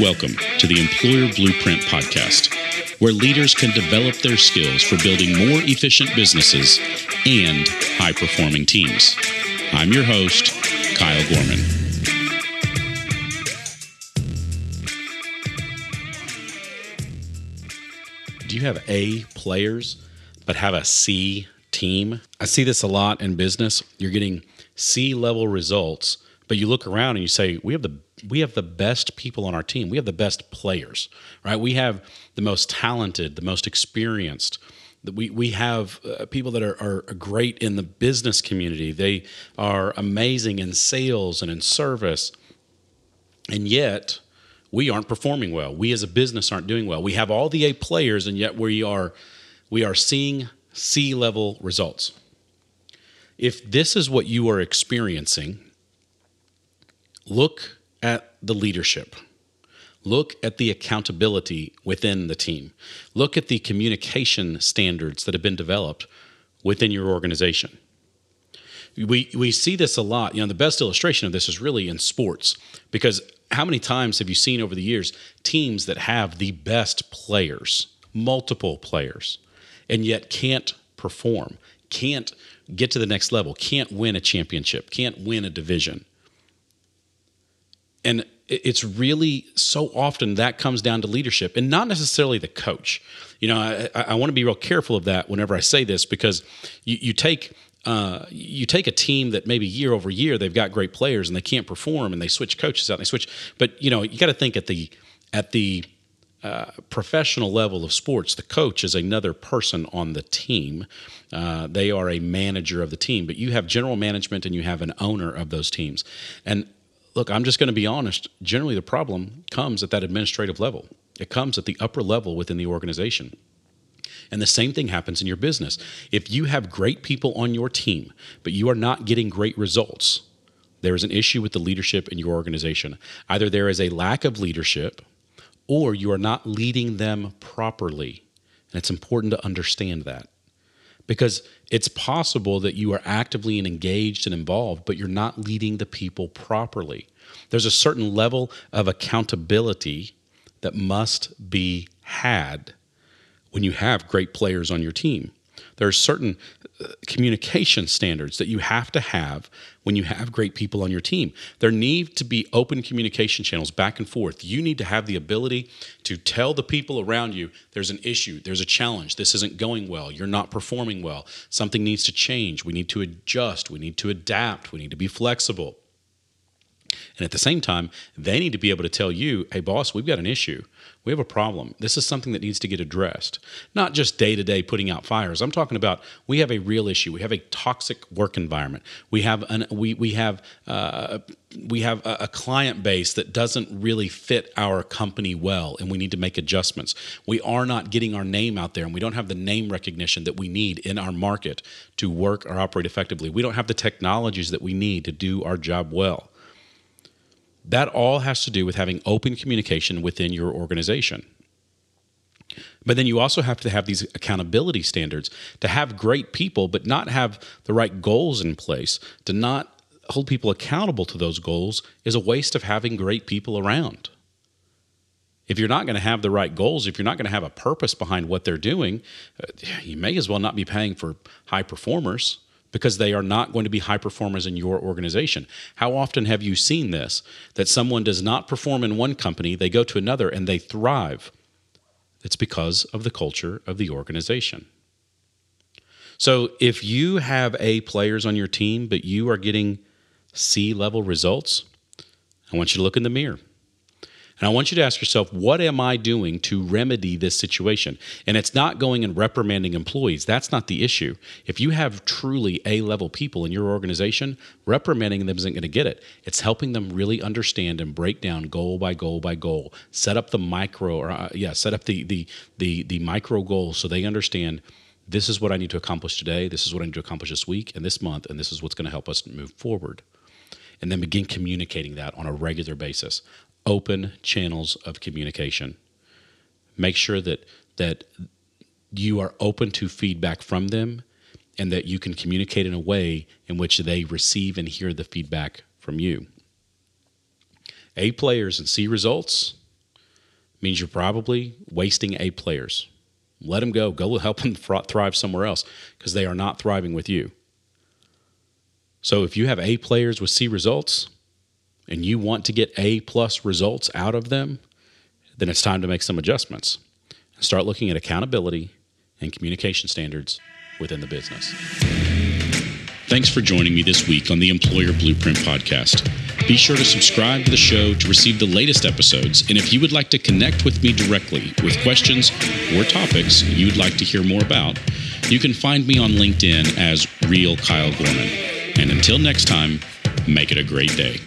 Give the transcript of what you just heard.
Welcome to the Employer Blueprint Podcast, where leaders can develop their skills for building more efficient businesses and high performing teams. I'm your host, Kyle Gorman. Do you have A players but have a C team? I see this a lot in business. You're getting C level results, but you look around and you say, "We have the we have the best people on our team. We have the best players, right? We have the most talented, the most experienced. We, we have uh, people that are, are great in the business community. They are amazing in sales and in service. And yet, we aren't performing well. We as a business aren't doing well. We have all the A players, and yet we are, we are seeing C level results. If this is what you are experiencing, look at the leadership. Look at the accountability within the team. Look at the communication standards that have been developed within your organization. We, we see this a lot. You know, the best illustration of this is really in sports because how many times have you seen over the years teams that have the best players, multiple players, and yet can't perform, can't get to the next level, can't win a championship, can't win a division? And it's really so often that comes down to leadership and not necessarily the coach. You know, I, I want to be real careful of that whenever I say this because you, you take uh, you take a team that maybe year over year they've got great players and they can't perform and they switch coaches out and they switch. But you know, you got to think at the at the uh, professional level of sports, the coach is another person on the team. Uh, they are a manager of the team, but you have general management and you have an owner of those teams. And look, I'm just going to be honest. Generally, the problem comes at that administrative level, it comes at the upper level within the organization. And the same thing happens in your business. If you have great people on your team, but you are not getting great results, there is an issue with the leadership in your organization. Either there is a lack of leadership or you are not leading them properly. And it's important to understand that because it's possible that you are actively and engaged and involved, but you're not leading the people properly. There's a certain level of accountability that must be had when you have great players on your team. There are certain Uh, communication standards that you have to have when you have great people on your team. There need to be open communication channels back and forth. You need to have the ability to tell the people around you there's an issue, there's a challenge, this isn't going well, you're not performing well, something needs to change, we need to adjust, we need to adapt, we need to be flexible. And at the same time, they need to be able to tell you, hey, boss, we've got an issue. We have a problem. This is something that needs to get addressed. Not just day to day putting out fires. I'm talking about we have a real issue. We have a toxic work environment. We have an we we have uh, we have a, a client base that doesn't really fit our company well, and we need to make adjustments. We are not getting our name out there, and we don't have the name recognition that we need in our market to work or operate effectively. We don't have the technologies that we need to do our job well. That all has to do with having open communication within your organization. But then you also have to have these accountability standards to have great people, but not have the right goals in place, to not hold people accountable to those goals is a waste of having great people around. If you're not going to have the right goals, if you're not going to have a purpose behind what they're doing, uh, you may as well not be paying for high performers because they are not going to be high performers in your organization. How often have you seen this that someone does not perform in one company, they go to another and they thrive? It's because of the culture of the organization. So if you have A players on your team, but you are getting C level results, I want you to look in the mirror. And I want you to ask yourself, what am I doing to remedy this situation? And it's not going and reprimanding employees. That's not the issue. If you have truly A level people in your organization, reprimanding them isn't going to get it. It's helping them really understand and break down goal by goal by goal. Set up the micro, or uh, yeah, set up the the the the micro goals so they understand this is what I need to accomplish today. This is what I need to accomplish this week and this month, and this is what's going to help us move forward. And then begin communicating that on a regular basis open channels of communication. Make sure that that you are open to feedback from them and that you can communicate in a way in which they receive and hear the feedback from you. A players and C results, means you're probably wasting A players. Let them go. Go help them thrive somewhere else because they are not thriving with you. So if you have A players with C results and you want to get A plus results out of them, then it's time to make some adjustments. Start looking at accountability and communication standards within the business. Thanks for joining me this week on the Employer Blueprint Podcast. Be sure to subscribe to the show to receive the latest episodes. And if you would like to connect with me directly with questions or topics you would like to hear more about, you can find me on LinkedIn as Real Kyle Gorman. And until next time, make it a great day.